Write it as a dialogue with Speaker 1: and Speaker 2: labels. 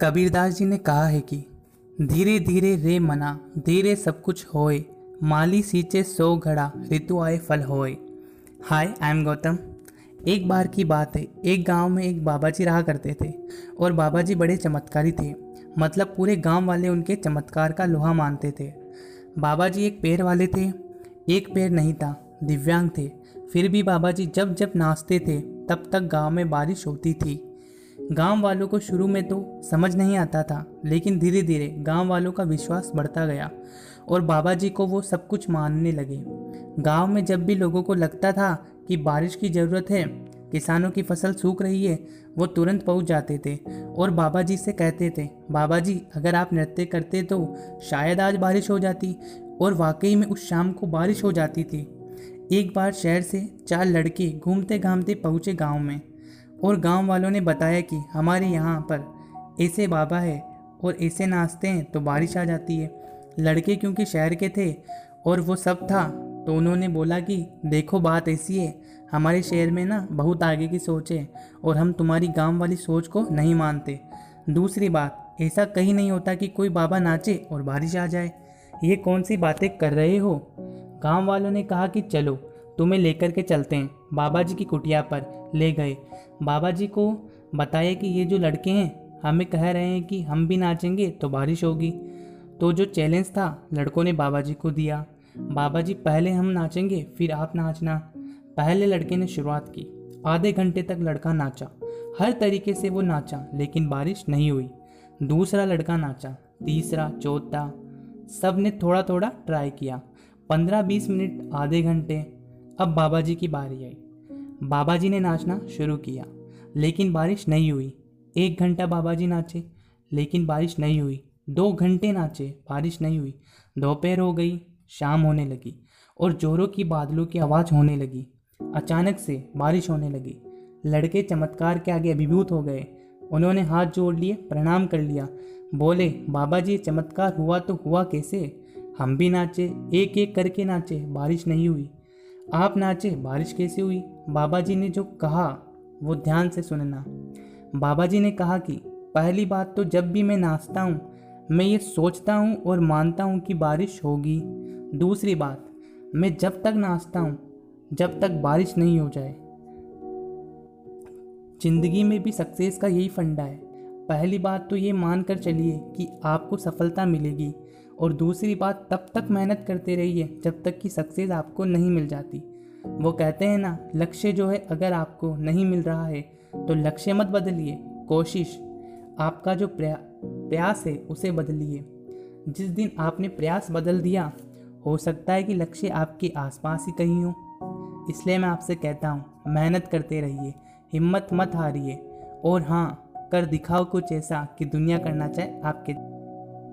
Speaker 1: कबीरदास जी ने कहा है कि धीरे धीरे रे मना, धीरे सब कुछ होए, माली सींचे सो घड़ा ऋतु आए फल होए। Hi I am Gautam. एक बार की बात है, एक गाँव में एक बाबा जी रहा करते थे और बाबा जी बड़े चमत्कारी थे। मतलब पूरे गाँव वाले उनके चमत्कार का लोहा मानते थे। बाबा जी एक पैर वाले थे, एक पैर नहीं था, दिव्यांग थे। फिर भी बाबा जी जब जब नाचते थे, तब तक गाँव में बारिश होती थी। गाँव वालों को शुरू में तो समझ नहीं आता था, लेकिन धीरे धीरे गाँव वालों का विश्वास बढ़ता गया और बाबा जी को वो सब कुछ मानने लगे। गाँव में जब भी लोगों को लगता था कि बारिश की ज़रूरत है, किसानों की फ़सल सूख रही है, वो तुरंत पहुँच जाते थे और बाबा जी से कहते थे बाबा जी अगर आप नृत्य करते तो शायद आज बारिश हो जाती। और वाकई में उस शाम को बारिश हो जाती थी। एक बार शहर से चार लड़के घूमते घामते पहुँचे गाँव में। और गाँव वालों ने बताया कि हमारे यहाँ पर ऐसे बाबा है और ऐसे नाचते हैं तो बारिश आ जाती है। लड़के क्योंकि शहर के थे और वो सब था तो उन्होंने बोला कि देखो बात ऐसी है, हमारे शहर में ना बहुत आगे की सोच है और हम तुम्हारी गाँव वाली सोच को नहीं मानते। दूसरी बात, ऐसा कहीं नहीं होता कि कोई बाबा नाचे और बारिश आ जाए। ये कौन सी बातें कर रहे हो? गाँव वालों ने कहा कि चलो, तुम्हें लेकर के चलते हैं। बाबा जी की कुटिया पर ले गए। बाबा जी को बताया कि ये जो लड़के हैं, हमें कह रहे हैं कि हम भी नाचेंगे तो बारिश होगी। तो जो चैलेंज था, लड़कों ने बाबा जी को दिया। बाबा जी, पहले हम नाचेंगे, फिर आप नाचना। पहले लड़के ने शुरुआत की। आधे घंटे तक लड़का नाचा। हर तरीके से वो नाचा, लेकिन बारिश नहीं हुई। दूसरा लड़का नाचा, तीसरा, चौथा। सबने थोड़ा थोड़ा ट्राई किया। पंद्रह बीस मिनट, आधे घंटे। अब बाबा जी की बारी आई। बाबा जी ने नाचना शुरू किया, लेकिन बारिश नहीं हुई। एक घंटा बाबा जी नाचे, लेकिन बारिश नहीं हुई। दो घंटे नाचे, बारिश नहीं हुई। दोपहर हो गई, शाम होने लगी और जोरों की बादलों की आवाज़ होने लगी। अचानक से बारिश होने लगी। लड़के चमत्कार के आगे अभिभूत हो गए। उन्होंने हाथ जोड़ लिए, प्रणाम कर लिया। बोले बाबा जी चमत्कार हुआ तो हुआ कैसे? हम भी नाचे एक एक करके नाचे, बारिश नहीं हुई। आप नाचे बारिश कैसे हुई बाबा जी ने जो कहा, वो ध्यान से सुनना बाबा जी ने कहा कि, पहली बात तो जब भी मैं नाचता हूँ, मैं ये सोचता हूँ और मानता हूँ कि बारिश होगी। दूसरी बात, मैं जब तक नाचता हूँ, जब तक बारिश नहीं हो जाए, ज़िंदगी में भी सक्सेस का यही फंडा है। पहली बात तो ये मान कर चलिए कि आपको सफलता मिलेगी। और दूसरी बात तब तक मेहनत करते रहिए जब तक कि सक्सेस आपको नहीं मिल जाती। वो कहते हैं ना लक्ष्य जो है अगर आपको नहीं मिल रहा है तो लक्ष्य मत बदलिए कोशिश। आपका जो प्रया, प्रयास है उसे बदलिए। जिस दिन आपने प्रयास बदल दिया हो सकता है कि लक्ष्य आपके आसपास ही कहीं हो। इसलिए मैं आपसे कहता हूँ मेहनत करते रहिए हिम्मत मत हारिए। और हाँ कर दिखाओ कुछ ऐसा कि दुनिया करना चाहे आपके